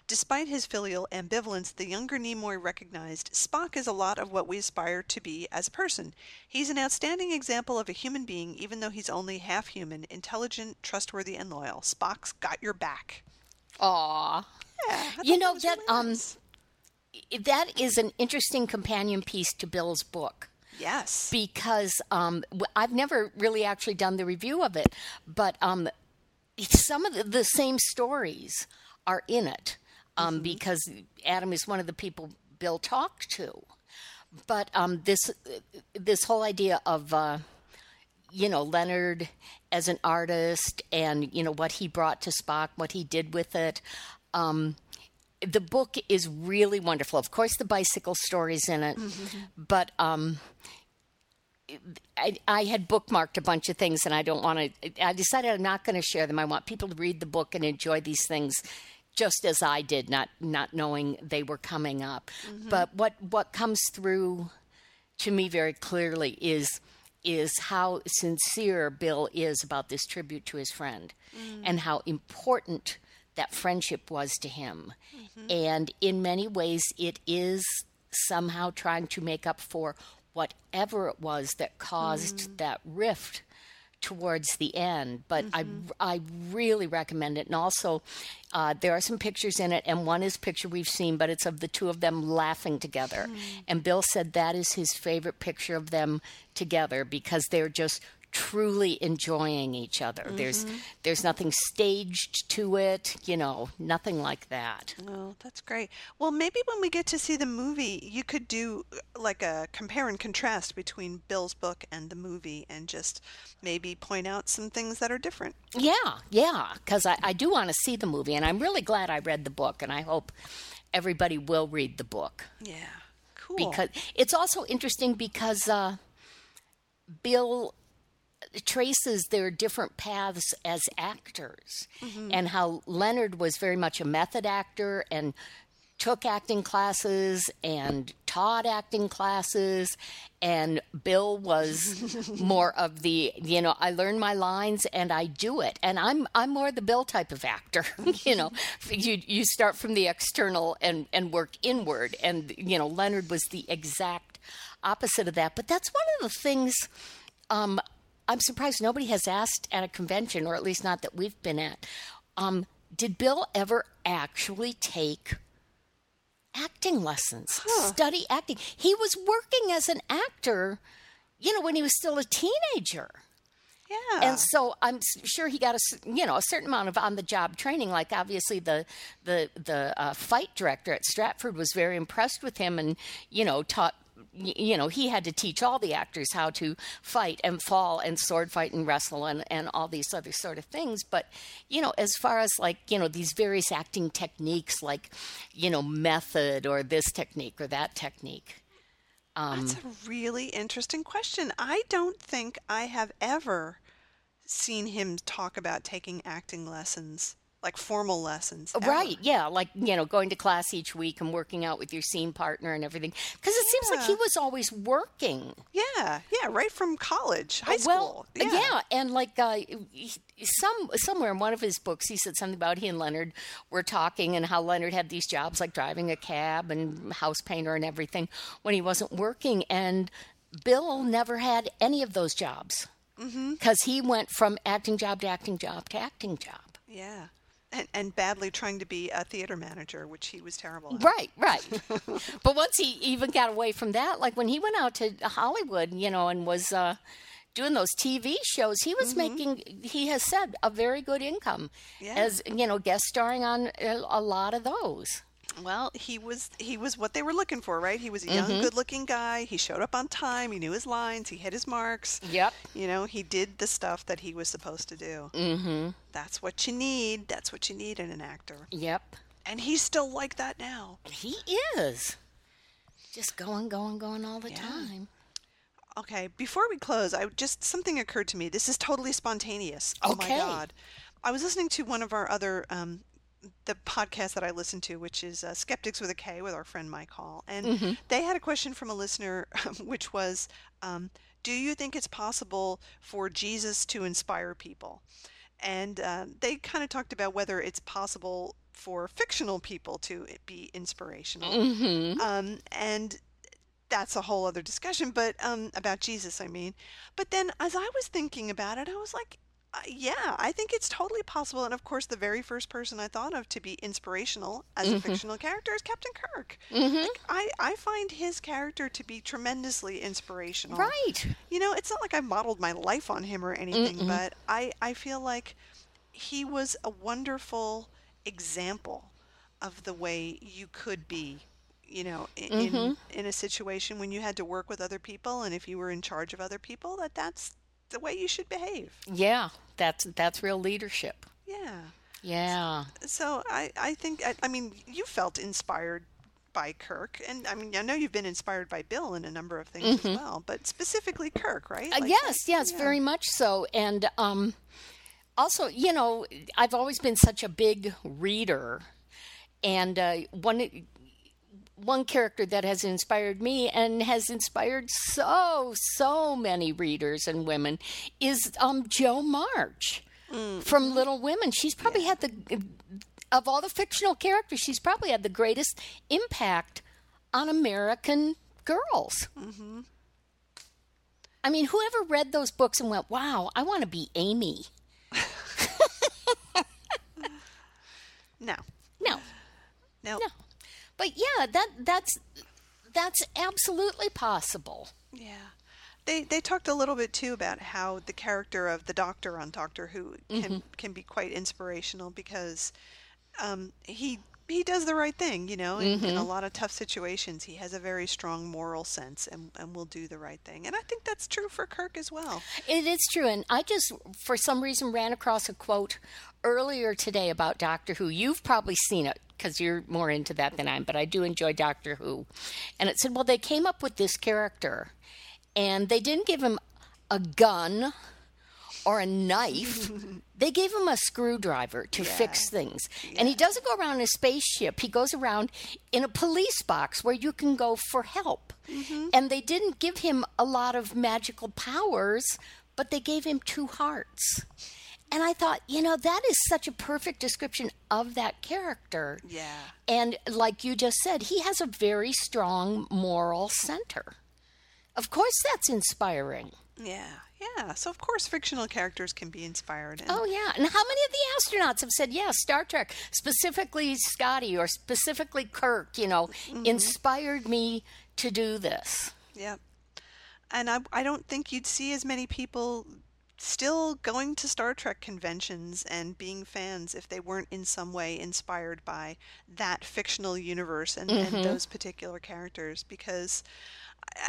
Despite his filial ambivalence, the younger Nimoy recognized Spock is a lot of what we aspire to be as a person. He's an outstanding example of a human being, even though he's only half human, intelligent, trustworthy, and loyal. Spock's got your back. Aw. Yeah, You know that really um that is an interesting companion piece to Bill's book. yes, because um, I've never really actually done the review of it, but um, some of the, the same stories are in it um, because Adam is one of the people Bill talked to. But um, this this whole idea of uh, you know Leonard as an artist and you know what he brought to Spock, what he did with it. Um, the book is really wonderful. Of course, the bicycle stories in it, but um, I, I had bookmarked a bunch of things, and I don't want to. I decided I'm not going to share them. I want people to read the book and enjoy these things, just as I did, not not knowing they were coming up. Mm-hmm. But what what comes through to me very clearly is is how sincere Bill is about this tribute to his friend, mm. and how important that friendship was to him. Mm-hmm. And in many ways, it is somehow trying to make up for whatever it was that caused mm. that rift towards the end, but Mm-hmm. I I really recommend it. And also, uh, there are some pictures in it, and one is a picture we've seen, but it's of the two of them laughing together. Hmm. And Bill said that is his favorite picture of them together because they're just truly enjoying each other. There's Mm-hmm. there's nothing staged to it, you know, nothing like that. Oh, that's great. Well, maybe when we get to see the movie, you could do uh, like a compare and contrast between Bill's book and the movie and just maybe point out some things that are different. Yeah, yeah, because I, I do want to see the movie, and I'm really glad I read the book, and I hope everybody will read the book. Yeah. Cool. because it's also interesting because uh, Bill traces their different paths as actors. And how Leonard was very much a method actor and took acting classes and taught acting classes. And Bill was (laughs) more of the you know I learn my lines and I do it. And I'm I'm more the Bill type of actor (laughs) you know. (laughs) You you start from the external and and work inward. And you know Leonard was the exact opposite of that. But that's one of the things um I'm surprised nobody has asked at a convention or at least not that we've been at um did Bill ever actually take acting lessons, study acting. He was working as an actor, you know, when he was still a teenager. yeah. And so I'm sure he got a you know a certain amount of on the job training. Like obviously the the the uh, fight director at Stratford was very impressed with him, and you know taught you know he had to teach all the actors how to fight and fall and sword fight and wrestle and and all these other sort of things. But you know as far as like you know these various acting techniques, like you know method or this technique or that technique. Um, That's a really interesting question. I don't think I have ever seen him talk about taking acting lessons, like formal lessons. ever. Right, yeah, like you know, going to class each week and working out with your scene partner and everything. Because it seems like he was always working. Yeah, yeah, right from college, high well, school. yeah. and like uh, some somewhere in one of his books, he said something about he and Leonard were talking and how Leonard had these jobs like driving a cab and house painter and everything when he wasn't working, and Bill never had any of those jobs because he went from acting job to acting job to acting job. Yeah. And, and badly trying to be a theater manager, which he was terrible at. Right, right. (laughs) but once he even got away from that, like when he went out to Hollywood, you know, and was uh, doing those TV shows, he was making, he has said, a very good income Yeah. as, you know, guest starring on a, a lot of those. Well, he was he was what they were looking for, right? He was a Mm-hmm. young, good-looking guy. He showed up on time. He knew his lines. He hit his marks. Yep. You know, he did the stuff that he was supposed to do. Mm-hmm. That's what you need. That's what you need in an actor. Yep. And he's still like that now. He is. Just going, going, going all the time. Okay, before we close, I just something occurred to me. This is totally spontaneous. Oh my god. I was listening to one of our other um the podcast that I listen to, which is uh, Skeptics with a K with our friend Mike Hall. And they had a question from a listener, (laughs) which was um, Do you think it's possible for Jesus to inspire people? And uh, they kind of talked about whether it's possible for fictional people to be inspirational. Um, and that's a whole other discussion, but um, about Jesus, I mean. But then as I was thinking about it, I was like, Uh, yeah, I think it's totally possible. And of course, the very first person I thought of to be inspirational as a mm-hmm. fictional character is Captain Kirk. Mm-hmm. Like, I, I find his character to be tremendously inspirational. Right. You know, it's not like I modeled my life on him or anything, but I, I feel like he was a wonderful example of the way you could be, you know, in, mm-hmm. in a situation when you had to work with other people and if you were in charge of other people, that that's the way you should behave. Yeah, that's that's real leadership. Yeah. Yeah. So I, I think, I, I mean, you felt inspired by Kirk. And I mean, I know you've been inspired by Bill in a number of things as well, but specifically Kirk, right? Uh, Like, yes, yes, yeah. very much so. And um, also, you know, I've always been such a big reader, and uh, one one character that has inspired me and has inspired so so many readers and women is um, Jo March from Little Women. She's probably had the of all the fictional characters, she's probably had the greatest impact on American girls. I I mean, whoever read those books and went, "Wow, I want to be Amy." (laughs) No, No, no, no. But yeah, that that's that's absolutely possible. Yeah. They they talked a little bit too about how the character of the Doctor on Doctor Who can can be quite inspirational because um, he he does the right thing, you know, in, in a mm-hmm. lot of tough situations. He has a very strong moral sense and, and will do the right thing. And I think that's true for Kirk as well. It is true. And I just, for some reason, ran across a quote earlier today about Doctor Who. You've probably seen it because you're more into that than I am, but I do enjoy Doctor Who. And it said, well, they came up with this character and they didn't give him a gun or a knife. (laughs) they gave him a screwdriver to fix things. And he doesn't go around in a spaceship. He goes around in a police box where you can go for help. Mm-hmm. And they didn't give him a lot of magical powers, but they gave him two hearts. And I thought, you know, that is such a perfect description of that character. Yeah. And like you just said, he has a very strong moral center. Of course, that's inspiring. Yeah. Yeah. So, of course, fictional characters can be inspired. And Oh, yeah. And how many of the astronauts have said, yes, Star Trek, specifically Scotty or specifically Kirk, you know, mm-hmm. inspired me to do this? Yep. And I, I don't think you'd see as many people still going to Star Trek conventions and being fans if they weren't in some way inspired by that fictional universe and, and mm-hmm. those particular characters. Because,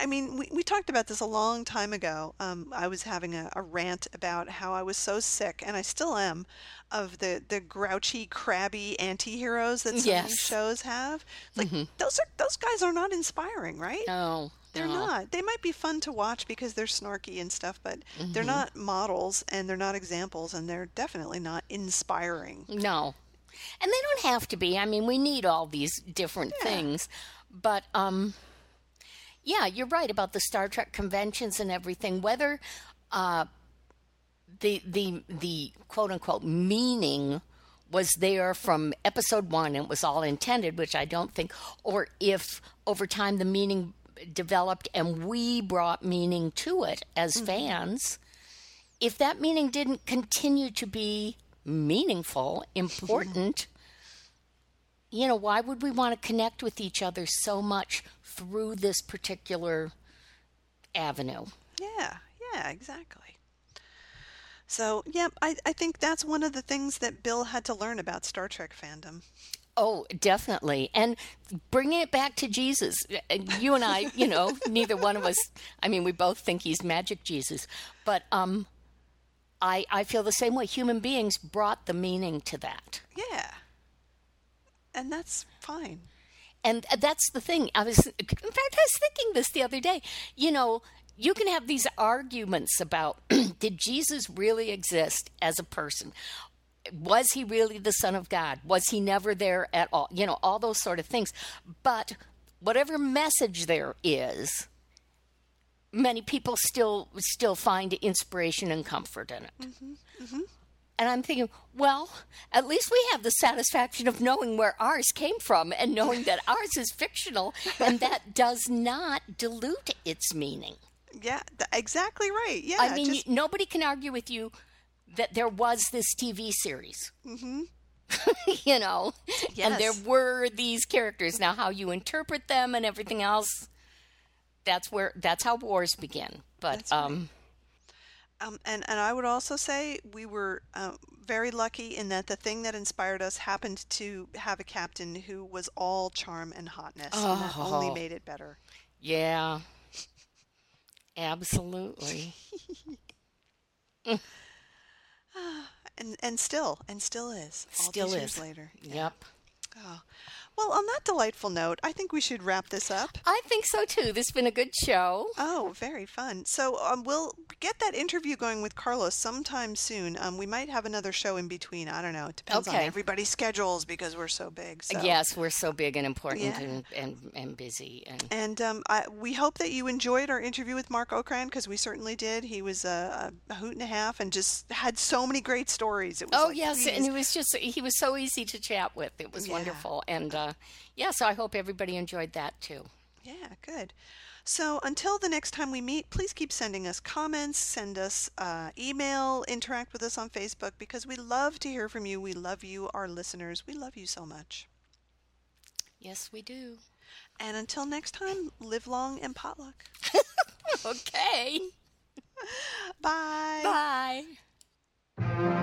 I mean, we, we talked about this a long time ago. Um, I was having a, a rant about how I was so sick, and I still am, of the, the grouchy, crabby anti-heroes that some of these Yes. shows have. It's like, those, are, those guys are not inspiring, right? No. They're no. not. They might be fun to watch because they're snarky and stuff, but they're not models and they're not examples and they're definitely not inspiring. No. And they don't have to be. I mean, we need all these different things. But um yeah, you're right about the Star Trek conventions and everything. Whether uh the the the quote unquote meaning was there from episode one and it was all intended, which I don't think, or if over time the meaning developed and we brought meaning to it as fans, if that meaning didn't continue to be meaningful, important, (laughs) you know, why would we want to connect with each other so much through this particular avenue? Yeah, yeah, exactly. So, yeah, I, I think that's one of the things that Bill had to learn about Star Trek fandom. Oh, definitely. And bringing it back to Jesus, you and I, you know, (laughs) neither one of us, I mean, we both think he's magic Jesus, but um, I, I feel the same way. Human beings brought the meaning to that. Yeah. And that's fine. And uh, that's the thing. I was, in fact, I was thinking this the other day. You know, you can have these arguments about (clears throat) did Jesus really exist as a person? Was he really the Son of God? Was he never there at all? You know, all those sort of things. But whatever message there is, many people still still find inspiration and comfort in it. Mm-hmm. Mm-hmm. And I'm thinking, well, at least we have the satisfaction of knowing where ours came from and knowing that (laughs) ours is fictional and that does not dilute its meaning. Yeah, th- exactly right. Yeah. I mean, just- you, nobody can argue with you that there was this TV series. Mm-hmm. (laughs) you know, and there were these characters. Now, how you interpret them and everything else, that's where that's how wars begin. But right. um, Um, and, and I would also say we were uh, very lucky in that the thing that inspired us happened to have a captain who was all charm and hotness. And that only Oh. made it better. yeah, absolutely. (sighs) And and still, and still is. All Still is. later. Yep. Oh. Well, on that delightful note, I think we should wrap this up. I think so too. This has been a good show. Oh, very fun. So um, we'll get that interview going with Carlos sometime soon. Um, we might have another show in between. I don't know. It depends on Okay. everybody's schedules because we're so big. So. Yes, we're so big and important Yeah. and, and, and busy. And And um, I, we hope that you enjoyed our interview with Marc Okrand because we certainly did. He was a, a hoot and a half and just had so many great stories. It was oh like, yes, and please. it was just he was so easy to chat with. It was Yeah. wonderful. And uh, yeah, so I hope everybody enjoyed that too. Yeah, good. So until the next time we meet, please keep sending us comments, send us uh, email, interact with us on Facebook because we love to hear from you. We love you, our listeners. We love you so much. Yes, we do. And until next time, live long and potluck. (laughs) Okay. (laughs) Bye. Bye.